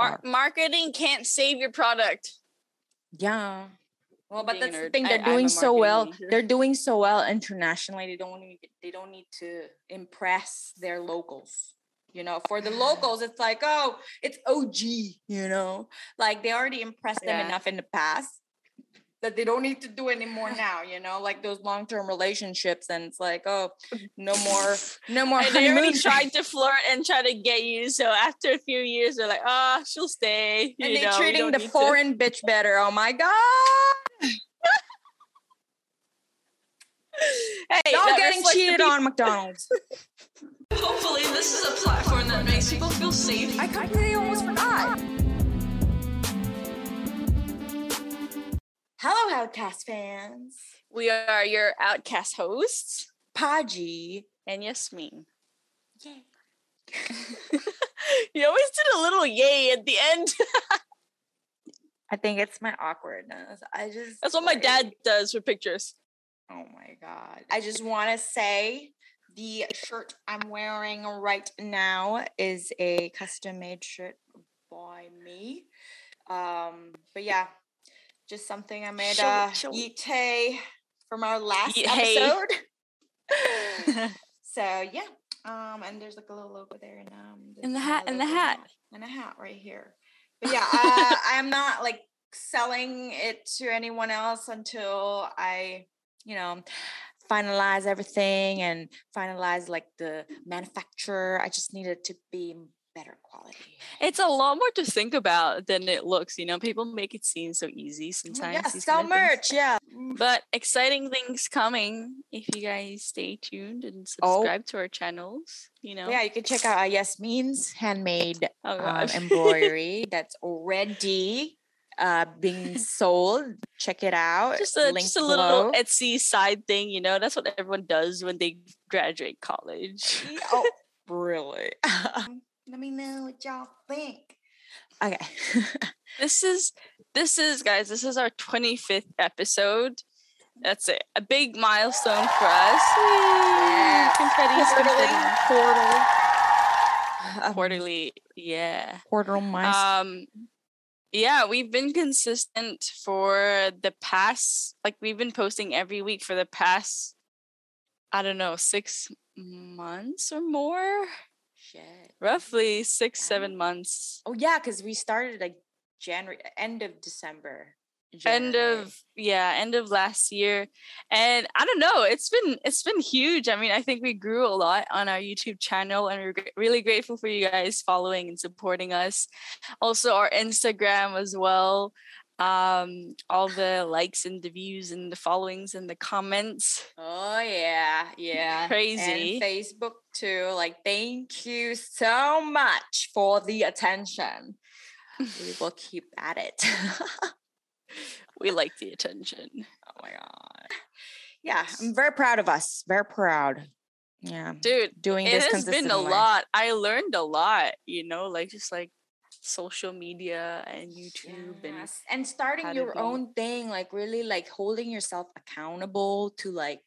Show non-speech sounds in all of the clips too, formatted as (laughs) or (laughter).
Mar- marketing can't save your product. Yeah. Well, but that's the thing. They're I'm doing so well. major. They're doing so well internationally. They don't need. They don't need to impress their locals. You know, for the (sighs) locals, it's like, oh, it's OG. You know, like they already impressed them Yeah. enough in the past that they don't need to do anymore (laughs) now. You know, like those long term relationships, and it's like, oh, no more, (laughs) no more. And they already tried (laughs) to flirt and try to get you. So after a few years, they're like, oh, she'll stay. and you they know, we treating the need to." foreign bitch better. Oh my god. Hey, Y'all getting cheated on McDonald's. Hopefully, this is a platform that makes people feel safe. I completely almost forgot. Hello, Outcast fans. We are your outcast hosts, Paji. and Yasmin. Yay. (laughs) you always did a little yay at the end. I think it's my awkwardness. I just. That's what my dad does for pictures. Oh my god. I just want to say the shirt I'm wearing right now is a custom made shirt by me. Um, but yeah, just something I made Show it, uh show it. Yite from our last episode. (laughs) (laughs) so yeah. Um, and there's like a little logo there and um And the hat, and the hat. and a hat right here. But yeah, uh, (laughs) I'm not like selling it to anyone else until I, you know, finalize everything and finalize like the manufacturer. I just need it to be better quality. It's a lot more to think about than it looks. You know, people make it seem so easy Oh, sometimes. yeah, sell merch. Yeah. But exciting things coming if you guys stay tuned and Oh. subscribe to our channels. You know, Yeah, you can check out uh, Yasmin's handmade oh um, embroidery (laughs) that's already uh, being sold. Check it out. just a Link just a little below. Etsy side thing. You know, that's what everyone does when they graduate college. oh, (laughs) really? (laughs) Let me know what y'all think. Okay. (laughs) this is this is guys. This is our twenty fifth episode. That's it. A big milestone for us. Yes. Confetti's Quarterly. confetti. Um, Quarterly, yeah. Quarterly mice. um yeah we've been consistent for the past like we've been posting every week for the past i don't know six months or more Shit. roughly six seven months Oh yeah, because we started like January, end of December. end of yeah end of last year and i don't know it's been it's been huge i mean i think we grew a lot on our youtube channel and we're really grateful for you guys following and supporting us also our instagram as well um all the likes and the views and the followings and the comments Oh yeah, yeah. Crazy. And Facebook too. Like, thank you so much for the attention. we will keep at it. (laughs) we like the attention oh my god. Yeah, I'm very proud of us. Very proud. Yeah, dude doing it this has been a lot i learned a lot you know like just like social media and youtube and Yes, and starting your own thing like really like holding yourself accountable to like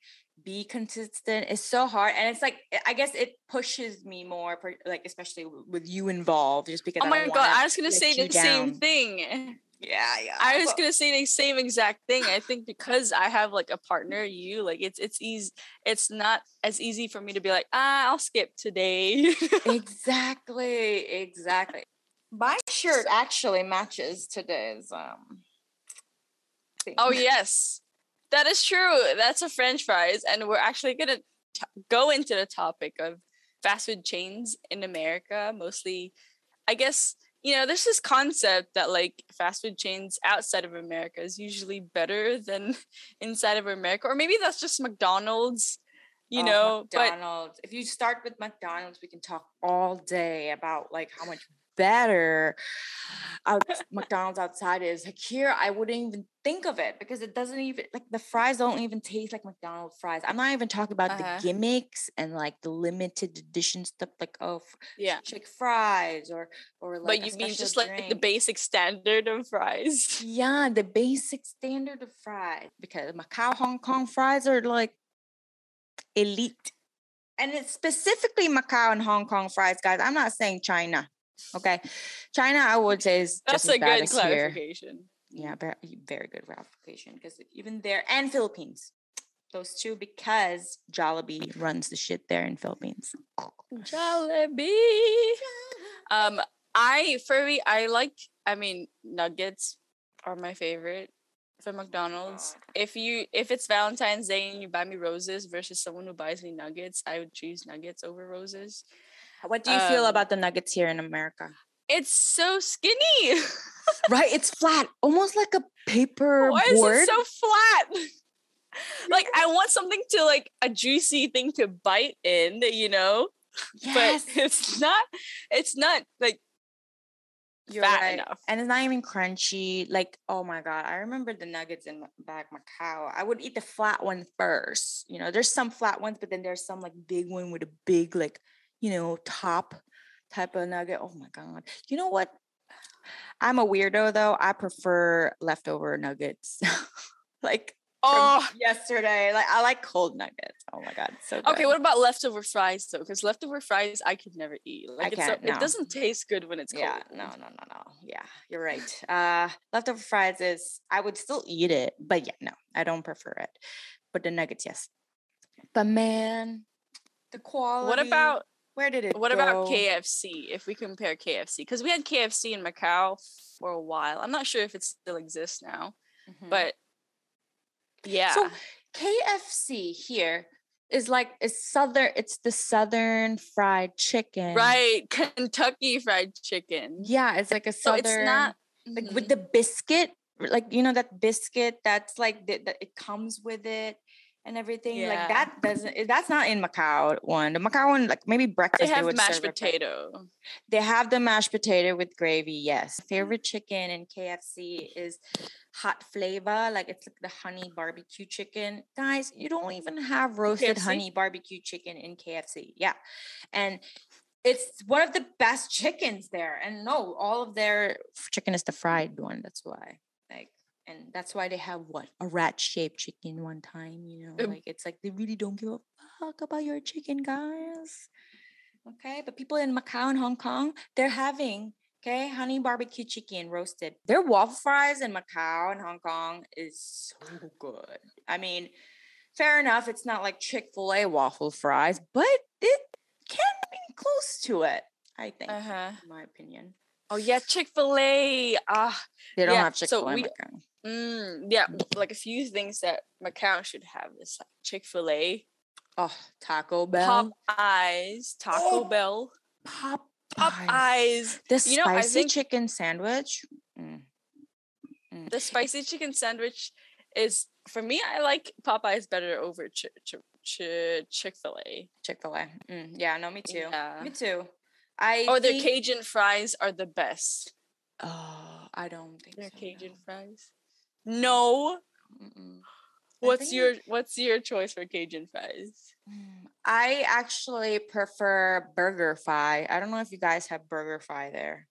be consistent is so hard and it's like i- i guess it pushes me more like especially with you involved just because oh I my don't god i was gonna say the same thing (laughs) yeah yeah I was but- gonna say the same exact thing. I think (laughs) because I have like a partner, you like it's it's easy. It's not as easy for me to be like, ah, I'll skip today. exactly exactly my shirt actually matches today's um theme. oh yes, that is true. That's a French fries, and we're actually gonna t- go into the topic of fast food chains in America. Mostly, I guess you know there's this concept that like fast food chains outside of America is usually better than (laughs) inside of America, or maybe that's just McDonald's. You Oh, know, but if you start with McDonald's, we can talk all day about like how much better out (laughs) McDonald's outside is. Like here, I wouldn't even think of it because it doesn't even like the fries don't even taste like McDonald's fries. I'm not even talking about Uh-huh. the gimmicks and like the limited edition stuff like oh yeah. chick fries or or like but you mean just like the basic standard of fries? (laughs) Yeah, the basic standard of fries because Macau Hong Kong fries are like elite. And it's specifically Macau and Hong Kong fries, guys. I'm not saying China. Okay, China, I would say is That's a good as here. clarification. Yeah, very, very good clarification because even there and Philippines, those two because Jollibee runs the shit there in Philippines. Jollibee. Um, I furry. I like. I mean, nuggets are my favorite from McDonald's. If you if it's Valentine's Day and you buy me roses versus someone who buys me nuggets, I would choose nuggets over roses. What do you feel Um, about the nuggets here in America? It's so skinny. (laughs) Right, it's flat, almost like a paper Why is board. it so flat? (laughs) like I want something to like a juicy thing to bite in, you know? yes, But it's not it's not like you're fat right. enough. And it's not even crunchy. Like, oh my god, I remember the nuggets in back Macau. I would eat the flat one first. You know, there's some flat ones, but then there's some like big one with a big like, you know, top type of nugget. Oh my god. You know what? I'm a weirdo though. I prefer leftover nuggets. (laughs) like Oh yesterday. Like I like cold nuggets. Oh my god, so good. okay, what about leftover fries though? Because leftover fries I could never eat. Like it's so, can't, no. it doesn't taste good when it's cold. Yeah, no, no, no, no. Yeah, you're right. Uh leftover fries is I would still eat it, but yeah, no, I don't prefer it. But the nuggets, yes. But man, the quality. What about where did it what about? KFC? If we compare KFC, because we had KFC in Macau for a while. I'm not sure if it still exists now, Mhm. but yeah, So KFC here is like it's southern. It's the southern fried chicken. right, Kentucky Fried Chicken. Yeah, it's like a southern. So it's not like Mhm. with the biscuit, like you know that biscuit that's like that it comes with it and everything. Like that doesn't. eh, That's not in Macau one. The Macau one, like maybe breakfast. they have would mashed potato. They have the mashed potato with gravy. Yes, favorite chicken in KFC is hot flavor. Like it's like the honey barbecue chicken. Guys, you don't even have roasted KFC? honey barbecue chicken in KFC. Yeah, and it's one of the best chickens there. And no, all of their chicken is the fried one. That's why. Like, and that's why they have what a rat shaped chicken one time. You know, Um, like it's like they really don't give a fuck about your chicken, guys. Okay, but people in Macau and Hong Kong, they're having okay honey barbecue chicken roasted. Their waffle fries in Macau and Hong Kong is so good. I mean, fair enough, it's not like Chick Fil A waffle fries, but it can be close to it. I think, Uh huh. in my opinion. Oh yeah, Chick Fil A. Ah, They don't Yeah, have Chick Fil A Macau. mm, yeah. Like a few things that Macau should have is like Chick Fil A, Oh, Taco Bell, Popeyes, Taco Oh, Bell, Pop, Popeyes. The You know, spicy think- chicken sandwich. mm, The spicy chicken sandwich is for me. I like Popeyes better over Ch- Ch- Ch- Chick Fil A. Chick Fil A. Mm, yeah, no, me too. Yeah. Me too. I Or their think- Cajun fries are the best. Oh, I don't think Their so, Cajun no. fries. No. Mm-mm. I What's think your What's your choice for Cajun fries? Mm, I actually prefer BurgerFi. I don't know if you guys have BurgerFi there.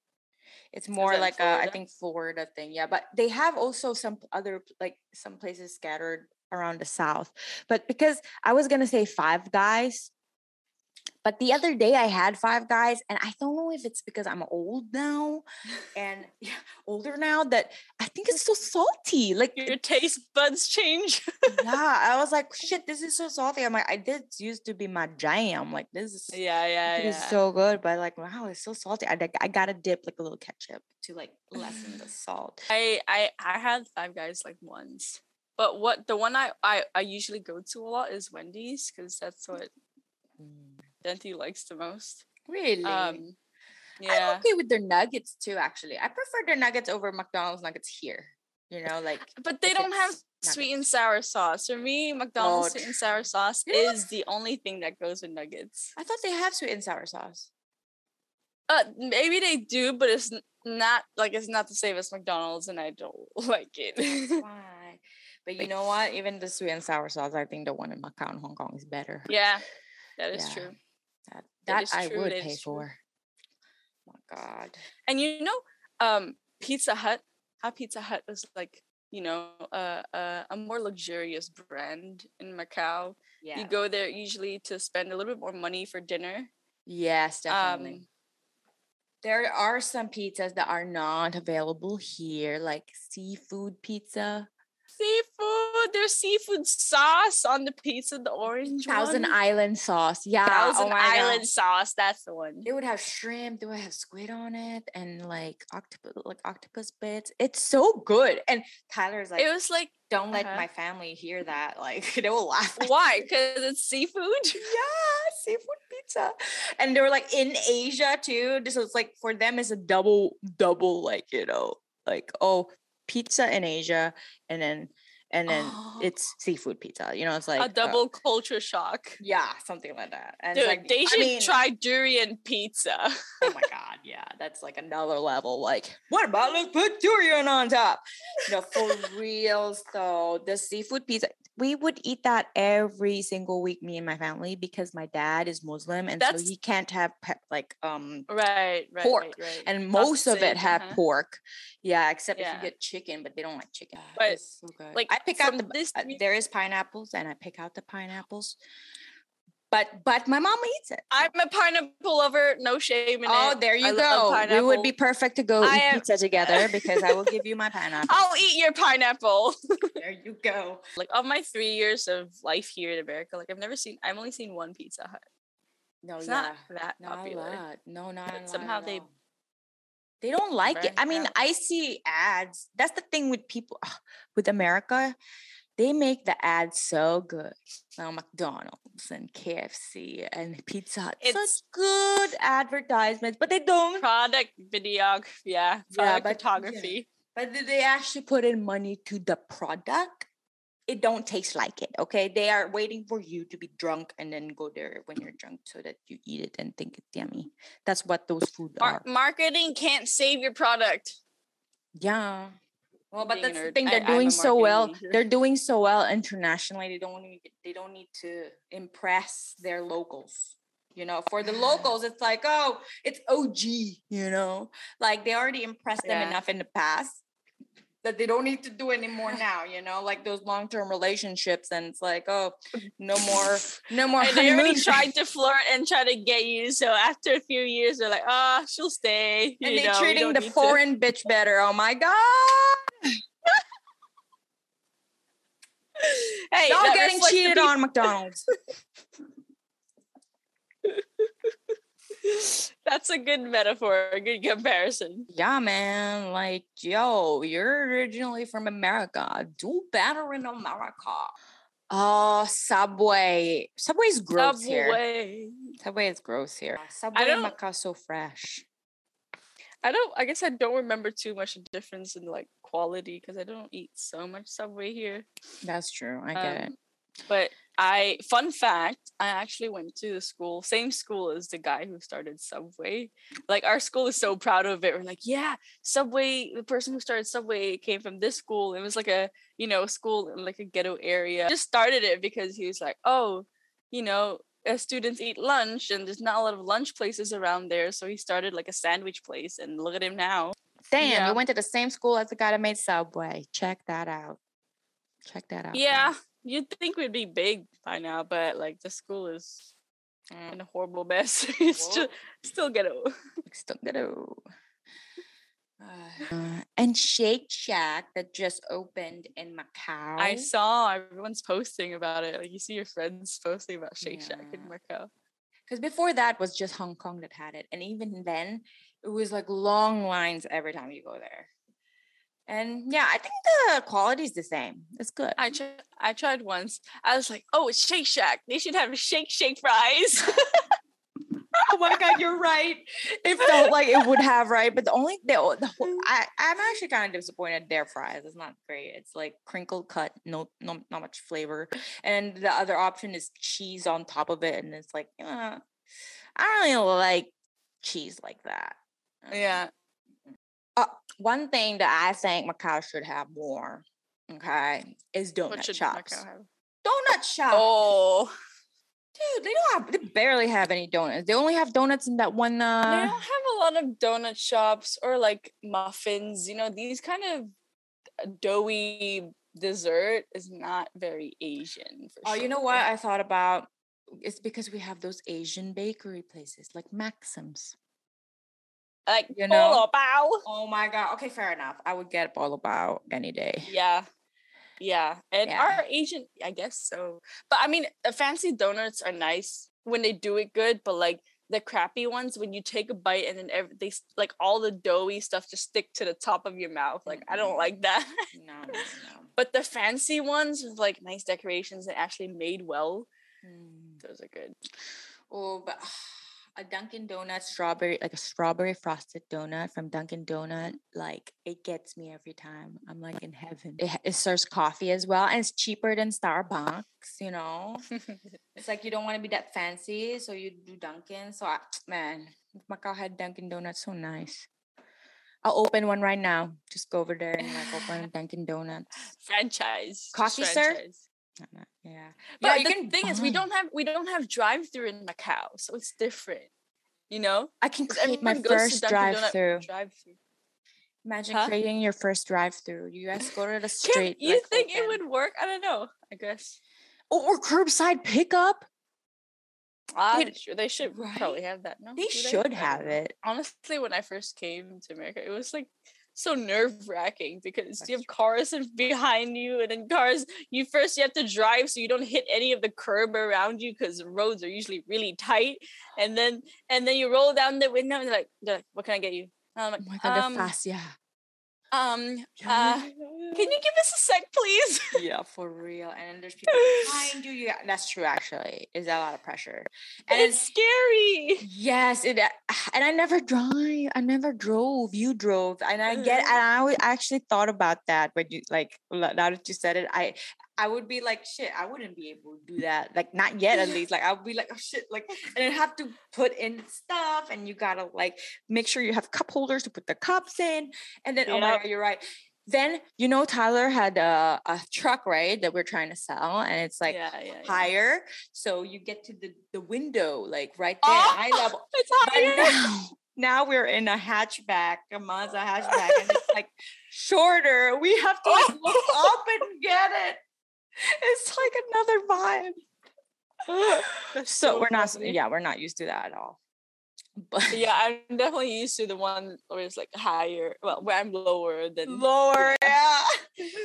It's more that in like a, I Florida? think Florida thing. Yeah, but they have also some other like some places scattered around the south. But because I was gonna say Five Guys, but the other day I had Five Guys, and I don't know if it's because I'm old now and (laughs) older now that I think it's so salty. Like Your taste buds change. yeah, (laughs) I was like, shit, this is so salty. I'm like, I did used to be my jam. Like this is yeah, yeah, it is yeah. so good, but like, wow, it's so salty. I I gotta dip like a little ketchup to like lessen the (sighs) salt. I I I had Five Guys like once, but what the one I I, I usually go to a lot is Wendy's because that's what mm. Denti likes the most. Really? Um, I'm okay with their nuggets too. Actually, I prefer their nuggets over McDonald's nuggets here. You know, like but they don't have it's sweet and sour sauce. For me, McDonald's Oh, sweet and sour sauce You know what? is the only thing that goes with nuggets. I thought they have sweet and sour sauce. Uh, maybe they do, but it's not like it's not the same as McDonald's, and I don't (laughs) like it. (laughs) why. But you know what? Even the sweet and sour sauce, I think the one in Macau and Hong Kong is better. yeah, that is Yeah. true. That, That I true, would that pay for. Oh my God. And you know, um, Pizza Hut, how Pizza Hut is like, you know, uh, uh, a more luxurious brand in Macau. Yeah. You go there usually to spend a little bit more money for dinner. yes, definitely. Um, There are some pizzas that are not available here, like seafood pizza, Seafood. There's seafood sauce on the pizza, the orange Thousand one. Island sauce. Yeah, Thousand oh Island God. sauce. That's the one. They would have shrimp. They would have squid on it, and like octopus, like octopus bits. It's so good. And Tyler's like, It was like "Don't let uh-huh. my family hear that." Like (laughs) they will laugh. why? Because it's seafood. (laughs) yeah, seafood pizza. And they were like in Asia too. This it's like for them it's a double, double, like, you know, like, oh, pizza in Asia and then and then Oh. it's seafood pizza. You know, it's like a uh, double culture shock. yeah, something like that. And Dude, like they I should mean, try durian pizza. oh my (laughs) god, yeah, that's like another level. Like, what about let's (laughs) put durian on top? No, for real. So the seafood pizza. We would eat that every single week, me and my family, because my dad is Muslim and That's- so he can't have pe- like um right, right, Pork, right, right. and most of it have uh-huh. pork. Yeah, except if you get chicken, but they don't like chicken. But, so like, I pick out the this uh, there is pineapples, and I pick out the pineapples. But but my mom eats it. I'm a pineapple lover. No shame in it. Oh, there you I go. We would be perfect to go I eat am- pizza together because I will give you my (laughs) pineapple. I'll eat your pineapple. (laughs) there you go. like of my three years of life here in America, like I've never seen. I've only seen one Pizza Hut. No, It's Oh, yeah. not that not popular. a lot. No, not But a lot somehow at they- all. They don't like it. I mean, out. I see ads. That's the thing with people with America. They make the ads so good. Now McDonald's and KFC and Pizza Hut. It's- Such good advertisements, but they don't. Product videography, yeah, Yeah, product but- yeah. photography. But did they actually put in money to the product? It don't taste like it. Okay, they are waiting for you to be drunk and then go there when you're drunk so that you eat it and think it's yummy. That's what those food Mar- are. marketing can't save your product. Yeah. Well, but that's the thing. They're I'm doing so well. major. They're doing so well internationally. They don't need. They don't need to impress their locals. You know, for the (sighs) locals, it's like, oh, it's OG. You know, like they already impressed them Yeah. enough in the past that they don't need to do anymore (laughs) now. You know, like those long term relationships, and it's like, oh, no more, (laughs) no more. And they already tried (laughs) to flirt and try to get you. So after a few years, they're like, oh, she'll stay. and you they know, we treating the need to." foreign bitch better. Oh my god. Hey, Y'all getting cheated on McDonald's. (laughs) That's a good metaphor, a good comparison. Yeah, man. Like, yo, you're originally from America. Do better in America. Oh, Subway. Subway's gross here. Subway. Subway is gross here. Subway don't- Macau so fresh. I don't. I guess I don't remember too much difference in like quality because I don't eat so much Subway here. That's true. I get it. Um, But I, fun fact, I actually went to the school, same school as the guy who started Subway. Like our school is so proud of it. We're like, yeah, Subway. The person who started Subway came from this school. It was like a, you know, school in like a ghetto area. Just started it because he was like, oh, you know, uh, students eat lunch and there's not a lot of lunch places around there. So he started like a sandwich place, and look at him now. Damn, yeah. we went to the same school as the guy that made Subway. Check that out. Check that out. Yeah, guys. You'd think we'd be big by now, but like the school is Mm, in a horrible mess. (laughs) it's Whoa. just still ghetto. (laughs) still ghetto. Uh, and Shake Shack that just opened in Macau. I saw everyone's posting about it. Like you see your friends posting about Shake Shack in Macau. Because before that was just Hong Kong that had it. And even then, it was like long lines every time you go there. And yeah, I think the quality is the same. It's good. I tried. I tried once. I was like, "Oh, it's Shake Shack. They should have Shake Shake fries." (laughs) oh my god, you're right. It felt like it would have right, but the only the, the whole, I I'm actually kind of disappointed. Their fries It's not great. It's like crinkle cut, no no not much flavor, and the other option is cheese on top of it, and it's like uh, I don't really like cheese like that. Yeah. Uh, one thing that I think Macau should have more, okay, is donut What shops. Macau have? Donut shops. Oh, Dude, they don't have. They barely have any donuts. They only have donuts in that one. they Uh, don't have a lot of donut shops or like muffins. You know, these kind of uh, doughy dessert is not very Asian. For Oh, sure. you know what I thought about? It's because we have those Asian bakery places like Maxim's. Like You know? bao. Oh my god. Okay, fair enough. I would get bolo bao any day. Yeah. Yeah. And Yeah. our Asian, I guess so. But I mean, the fancy donuts are nice when they do it good, but like the crappy ones, when you take a bite and then every, they like all the doughy stuff just stick to the top of your mouth. Like, I don't like that. No, (laughs) no, no. but the fancy ones with like nice decorations and actually made well, Mm. those are good. Oh, but a Dunkin' Donut strawberry, like a strawberry frosted donut from Dunkin' Donut, like it gets me every time. I'm like in heaven. It, it serves coffee as well, and it's cheaper than Starbucks. You know, (laughs) it's like you don't want to be that fancy, so you do Dunkin'. So I, (tsk) man, Macau had Dunkin' Donuts, so nice. I'll open one right now. Just go over there and like open a (laughs) Dunkin' Donuts. franchise. Coffee, sir? Yeah, But yeah. The thing is, we don't have we don't have drive through in Macau, so it's different. You know, I can create my first drive through. Drive-through. Imagine Huh? creating your first drive-through. You guys go to the (laughs) street. you like, think it would work? I don't know. I guess. Oh, or curbside pickup? Ah, sure, they should probably have that. No, They should I don't have it. Honestly, when I first came to America, it was like so nerve wracking because That's you have cars in (laughs) behind you, and then cars. You first you have to drive so you don't hit any of the curb around you because roads are usually really tight. And then and then you roll down the window and they're like, they're like "What can I get you?" And I'm like, Oh my god, um, fast, yeah. Um, uh, can you give us a sec, please? yeah, (laughs) for real. And there's people behind (laughs) you. Yeah, that's true. Actually, is that a lot of pressure. And it's scary. yes, it. uh, (sighs) And I never drive. I never drove. You drove, and I get. Mhm. And I actually thought about that when you like. Now that you said it, I. I would be like, shit, I wouldn't be able to do (laughs) that. Like, not yet, at least. Like, I would be like, oh shit, like, and I have to put in stuff, and you gotta like make sure you have cup holders to put the cups in, and then oh my god, you're right. Then you know Tyler had a, a truck right that we're trying to sell, and it's like yeah, yeah, yeah. higher, so you get to the the window like right (laughs) there, Oh, eye level. (laughs) It's higher. now, now we're in a hatchback, a Mazda hatchback, and it's like shorter. We have to like, look up and get it. It's like another vibe. That's So we're not, funny. yeah, we're not used to that at all. But yeah, I'm definitely used to the one where it's like higher. Well, where I'm lower than lower, yeah.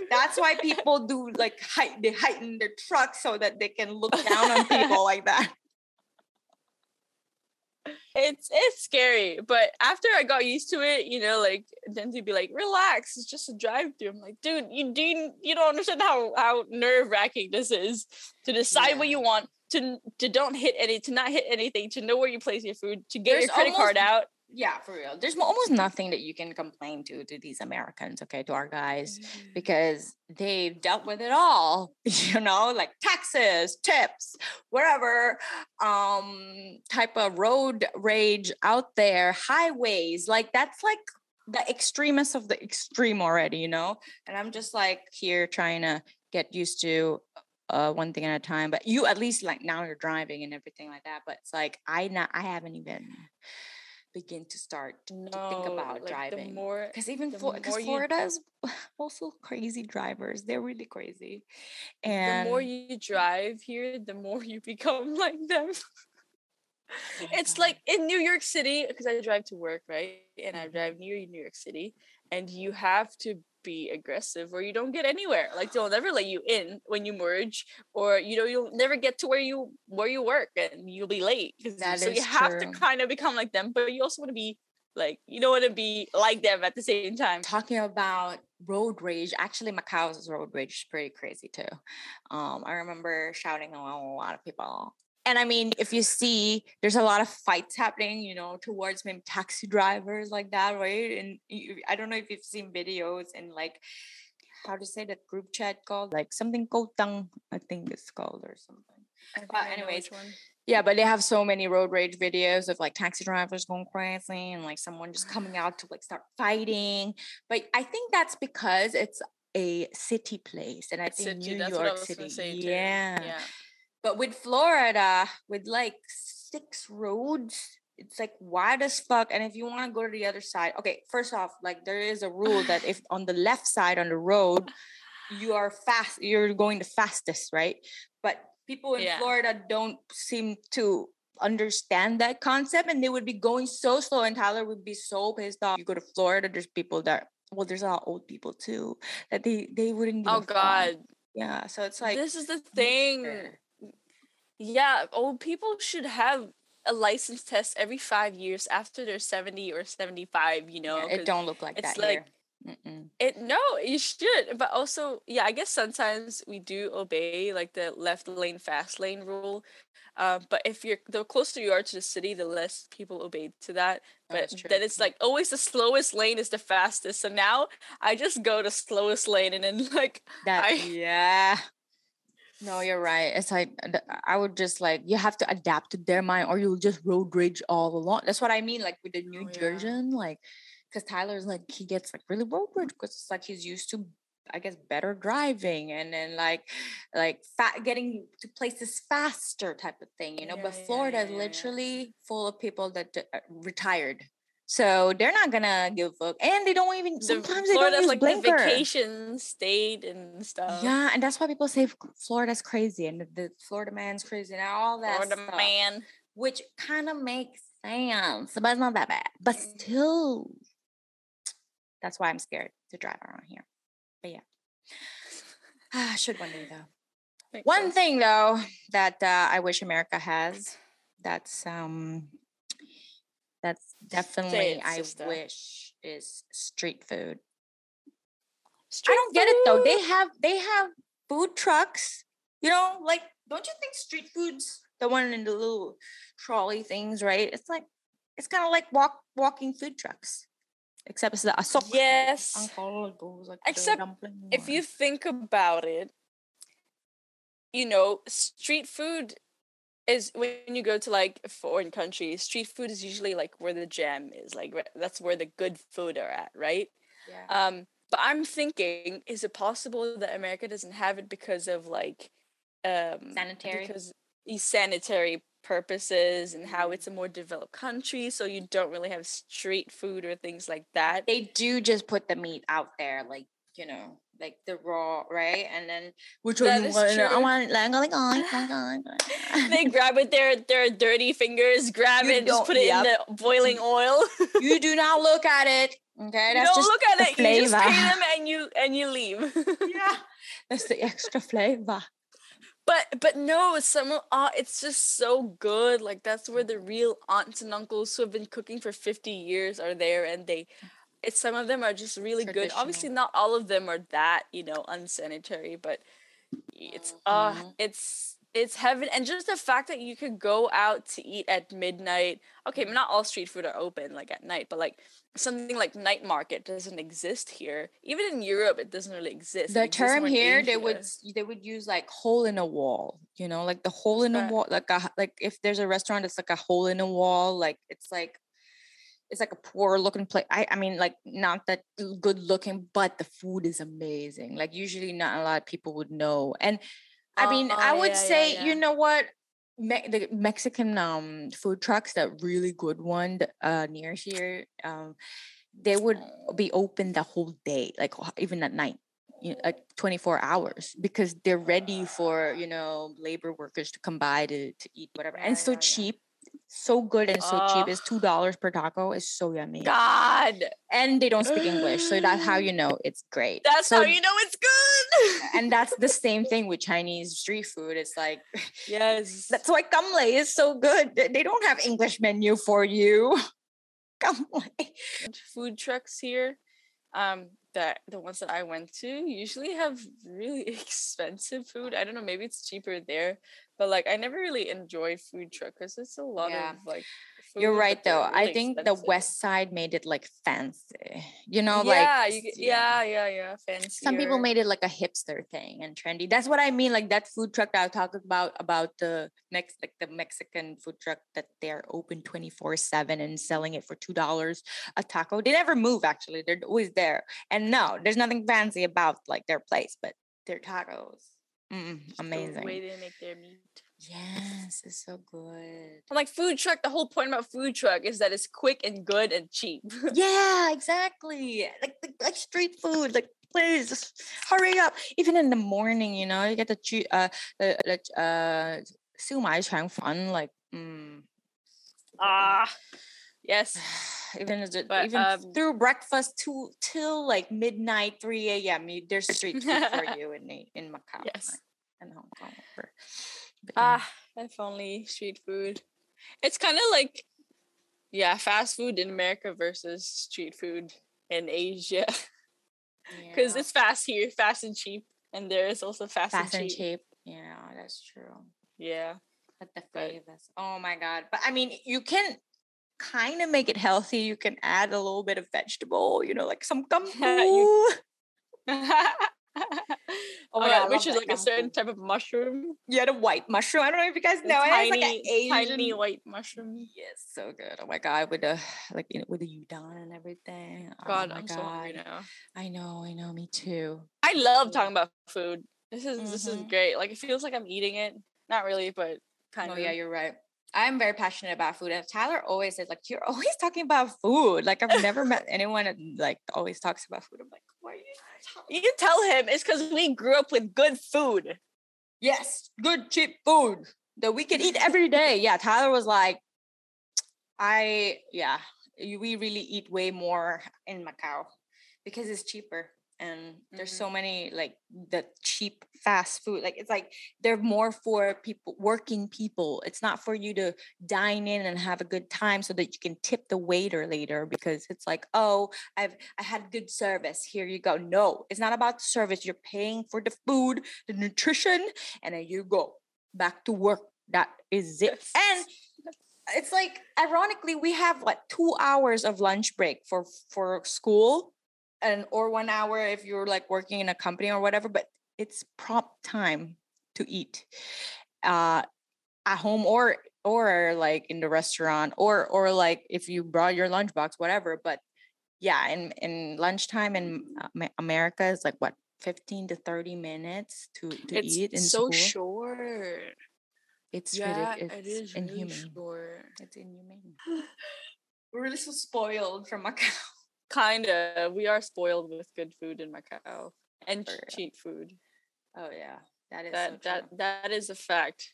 That's why (laughs) people do like height. They heighten their truck so that they can look down on people (laughs) like that. It's it's scary, but after I got used to it, you know, like then to be like, relax, it's just a drive through. I'm like, dude, you do you, you don't understand how how nerve wracking this is to decide what you want, to to don't hit any, to not hit anything, to know where you place your food, to get There's your credit card out. Yeah, for real. There's almost nothing that you can complain to to these Americans, okay, to our guys. Mm. because they've dealt with it all (laughs) you know like taxes tips whatever um type of road rage out there highways like that's like the extremist of the extreme already you know and i'm just like here trying to get used to uh one thing at a time but you at least like now you're driving and everything like that but it's like i not i haven't even begin to start to think about like, driving more because even because more you- Florida is (laughs) also crazy drivers. They're really crazy, and the more you drive here, the more you (laughs) become like them. Oh it's like in New York City because I drive to work, right? And I Mhm. drive near New York City, and you have to be aggressive or you don't get anywhere. Like they'll never let you in when you merge, or you know you'll never get to where you where you work, and you'll be late so you have to kind of become like them, but you also want to be like you don't want to be like them at the same time. talking about road rage. Actually, Macau's road rage is pretty crazy too. Um, I remember shouting at a lot of people. And I mean, if you see, there's a lot of fights happening, you know, towards maybe taxi drivers like that, right? And you, I don't know if you've seen videos and like, how to say that group chat called, like something kotang, I think it's called or something. But anyways. Yeah, but they have so many road rage videos of like taxi drivers going crazy and like someone just coming (sighs) out to like start fighting. But I think that's because it's a city place, and I think City, New that's what I York City. Yeah. yeah. But with Florida, with like six roads, it's like wide as fuck. And if you want to go to the other side, okay, first off, like there is a rule that if on the left side on the road, you are fast, you're going the fastest, right? But people in Yeah. Florida don't seem to understand that concept and they would be going so slow and Tyler would be so pissed off. You go to Florida, there's people that well, there's a lot of old people too that they they wouldn't. Oh. God, Yeah, so it's like this is the thing. Yeah, old people should have a license test every five years after they're seventy or seventy-five. You know, Yeah, it don't look like it's that like-. It no, you should, but also yeah, I guess sometimes we do obey like the left lane, fast lane rule. Uh, but if you're the closer you are to the city, the less people obey to that. Oh, But true. then it's like always the slowest lane is the fastest. So now I just go the slowest lane and then (laughs) like That I- yeah. No, you're right. It's like uh, I would just like you have to adapt to their mind, or you'll just road rage all along. That's what I mean, like with the new Oh, yeah. version, like because Tyler's like he gets like really road rage because it's like he's used to, I guess, better driving and then like like fa- getting to places faster type of thing, you know. Yeah, but Florida yeah, is literally full of people that uh, retired. So they're not gonna give a fuck, and they don't even. the Sometimes they don't Florida's use like blinker. the vacation state and stuff. Yeah, and that's why people say Florida's crazy and the, the Florida man's crazy and all that Florida stuff, man. which kind of makes sense, but it's not that bad. But Mm. still, that's why I'm scared to drive around here. But yeah, I (laughs) should one day though. Makes One sense. thing though that uh, I wish America has, that's um, that's definitely it, I sister. wish is street food. Street I don't get it though. They have they have food trucks. You know, like don't you think street foods the one in the little trolley things, right? It's like it's kind of like walk walking food trucks, except it's the asok. Yes. Like Except if you think about it, you know, street food is when you go to like foreign countries, street food is usually like where the jam is, like that's where the good food are at, right? yeah. Um, but I'm thinking, is it possible that America doesn't have it because of like um Sanitary? because sanitary purposes and how it's a more developed country, so you don't really have street food or things like that. they do just put the meat out there, like you know, like the raw, right? And then which one you is want? I want like like oh, (laughs) they grab it their their dirty fingers, grab You it, just put it yep. in the boiling oil. you do not look at it. Okay, that's don't just look at the it. You just pay them and you and you leave. yeah, that's the extra flavor. but but no, some uh, it's just so good. Like that's where the real aunts and uncles who have been cooking for fifty years are there, and they. It's some of them are just really good. Obviously, not all of them are that you know unsanitary, but it's uh Mhm. it's it's heaven and just the fact that you could go out to eat at midnight okay not all street food are open like at night but like something like night market doesn't exist here even in europe it doesn't really exist The exists term here, they would they would use like hole in a wall. You know, like the hole in a wall, like a like if there's a restaurant, it's like a hole in a wall. Like it's like it's like a poor looking place. I I mean, like not that good looking, but the food is amazing. Like usually, not a lot of people would know. And I mean, I Oh, would yeah, yeah, say, yeah. you know what? Me- the Mexican um food trucks, that really good one uh near here, um, they would be open the whole day, like even at night, you know, like 24 hours because they're ready for, you know, labor workers to come by to, to eat whatever. and Yeah, so yeah, yeah. cheap, so good and so cheap. It's $2 per taco. It's so yummy. god And they don't speak English. So that's how you (gasps) know it's great. that's so, how you know it's good And that's the (laughs) same thing with Chinese street food. It's like, (laughs) yes that's why Kamle is so good. They they don't have English menu for you. (laughs) Kamle. food trucks here um that the ones that i went to usually have really (laughs) expensive food i don't know maybe it's cheaper there but like i never really enjoy food truck because it's a lot Yeah. of like You're right though. I really think the west side made it like fancy. You know, yeah, like you yeah, yeah, yeah, fancy. Some people made it like a hipster thing and trendy. That's what I mean. Like that food truck that I talked about about the Mex like the Mexican food truck that they're open 24-7 and selling it for two dollars a taco. They never move actually. They're always there. And no, there's nothing fancy about like their place, but their tacos. Mm, Just the amazing. way they make their meat. Yes, it's so good. I'm like food truck, the whole point about food truck is that it's quick and good and cheap. (laughs) yeah, exactly. Like, like, like street food, like please just hurry up. Even in the morning, you know, you get the uh the the uh siumai fun like mm. ah yes. (sighs) even but, even um, through breakfast to till like midnight, 3 a.m. There's street food for (laughs) you in in Macau yes. and Hong Kong. But yeah. Ah, if only street food. It's kind of like, yeah, fast food in America versus street food in Asia. (laughs) Because Yeah. it's fast here, fast and cheap. And there is also fast, fast and and cheap. cheap. Yeah, that's true. Yeah. But the But- Oh my god. But I mean, you can kind of make it healthy. You can add a little bit of vegetable, you know, like some kampu. (laughs) (laughs) oh my God, god, which is like a certain type of mushroom. yeah, the white mushroom. I don't know if you guys know it. tiny, It's like an tiny white mushroom. Yes, so good. Oh my god, with the like you know, with the udon and everything. God, oh my I'm so hungry now. I know, I know, me too. I love talking about food. This is this is Mhm. great. Like it feels like I'm eating it. Not really, but kind Oh of. yeah, you're right. I'm very passionate about food, and Tyler always says like, "You're always talking about food." Like I've never met anyone that like always talks about food. I'm like, "Why are you?" You can tell him it's because we grew up with good food. yes, good cheap food that we can eat (laughs) every day. Yeah, Tyler was like, I yeah, we really eat way more in Macau because it's cheaper and there's Mhm. so many like the cheap fast food. Like it's like they're more for people working people. It's not for you to dine in and have a good time so that you can tip the waiter later because it's like, oh, I've I had good service. Here you go. No, it's not about service. You're paying for the food, the nutrition, and then you go back to work. That is it. And it's like ironically, we have like two hours of lunch break for for school, and or one hour if you're like working in a company or whatever. But it's prompt time to eat, uh, at home or or like in the restaurant or or like if you brought your lunchbox, whatever. But yeah, in in lunchtime in America is like what. 15 to 30 minutes to, to it's eat in so school. short. It's yeah, ridic- it it's is really inhuman. short. It's inhumane. (sighs) We're really so spoiled from Macau. (laughs) Kinda. We are spoiled with good food in Macau and For real. cheap food. Oh yeah, that is That so that that is a fact.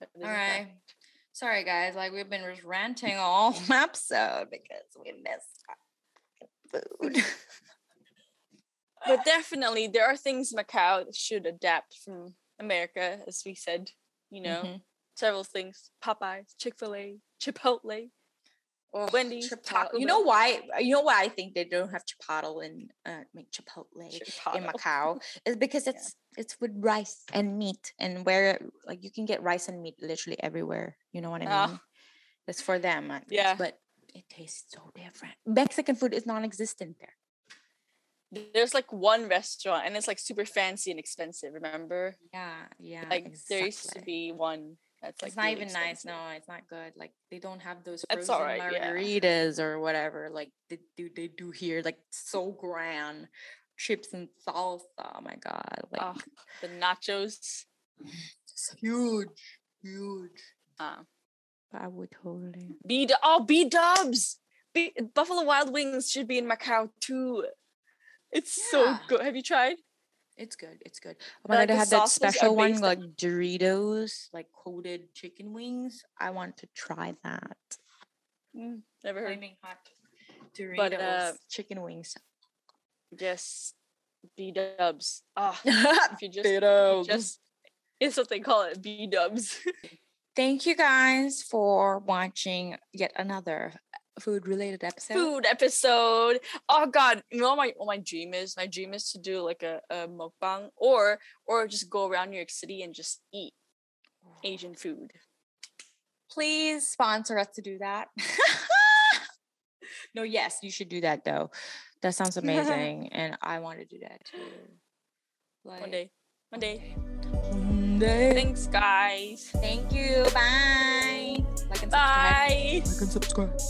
Is All a fact. Sorry guys, like we've been just ranting all (laughs) episode because we missed food. (laughs) But definitely, there are things Macau should adapt from America, as we said. You know, Mhm. several things: Popeyes, Chick Fil A, Chipotle. Ugh, Wendy's, Chipotle. Taco You know why? You know why I think they don't have Chipotle in uh, I mean, Chipotle in Macau is because (laughs) it's it's with rice and meat, and where like you can get rice and meat literally everywhere. You know what I mean? It's for them, Yeah. But it tastes so different. Mexican food is non-existent there. There's like one restaurant, and it's like super fancy and expensive. Remember, Yeah, yeah. like there used to be one that's like it's not really even nice. No, it's not good. Like they don't have those frozen yeah. margaritas or whatever. Like they do, they do here. Like so grand, chips and salsa. Oh my god, like Oh, the nachos. (sighs) it's huge, huge. Uh, I would totally. B Du- oh B Dubs. B- Buffalo Wild Wings should be in Macau too. It's so good. Have you tried? It's good. It's good. Oh my Like god, they had that special one like Doritos, like coated chicken wings. I want to try that. Mm, never heard. Flaming hot Doritos But, uh, chicken wings. Yes, B Dubs. Ah, (laughs) if you just, if you just it's what they call it, B Dubs. (laughs) Thank you guys for watching yet another food related episode. Food episode. Oh God, you know my my dream is? My dream is to do like a, a mukbang or or just go around New York City and just eat Asian food. Please sponsor us to do that. (laughs) no, yes, you should do that though. That sounds (laughs) amazing. and I want to do that too. Like, One day. One day. One day. Thanks guys. Thank you. Bye. Like and subscribe. Bye. Like and subscribe.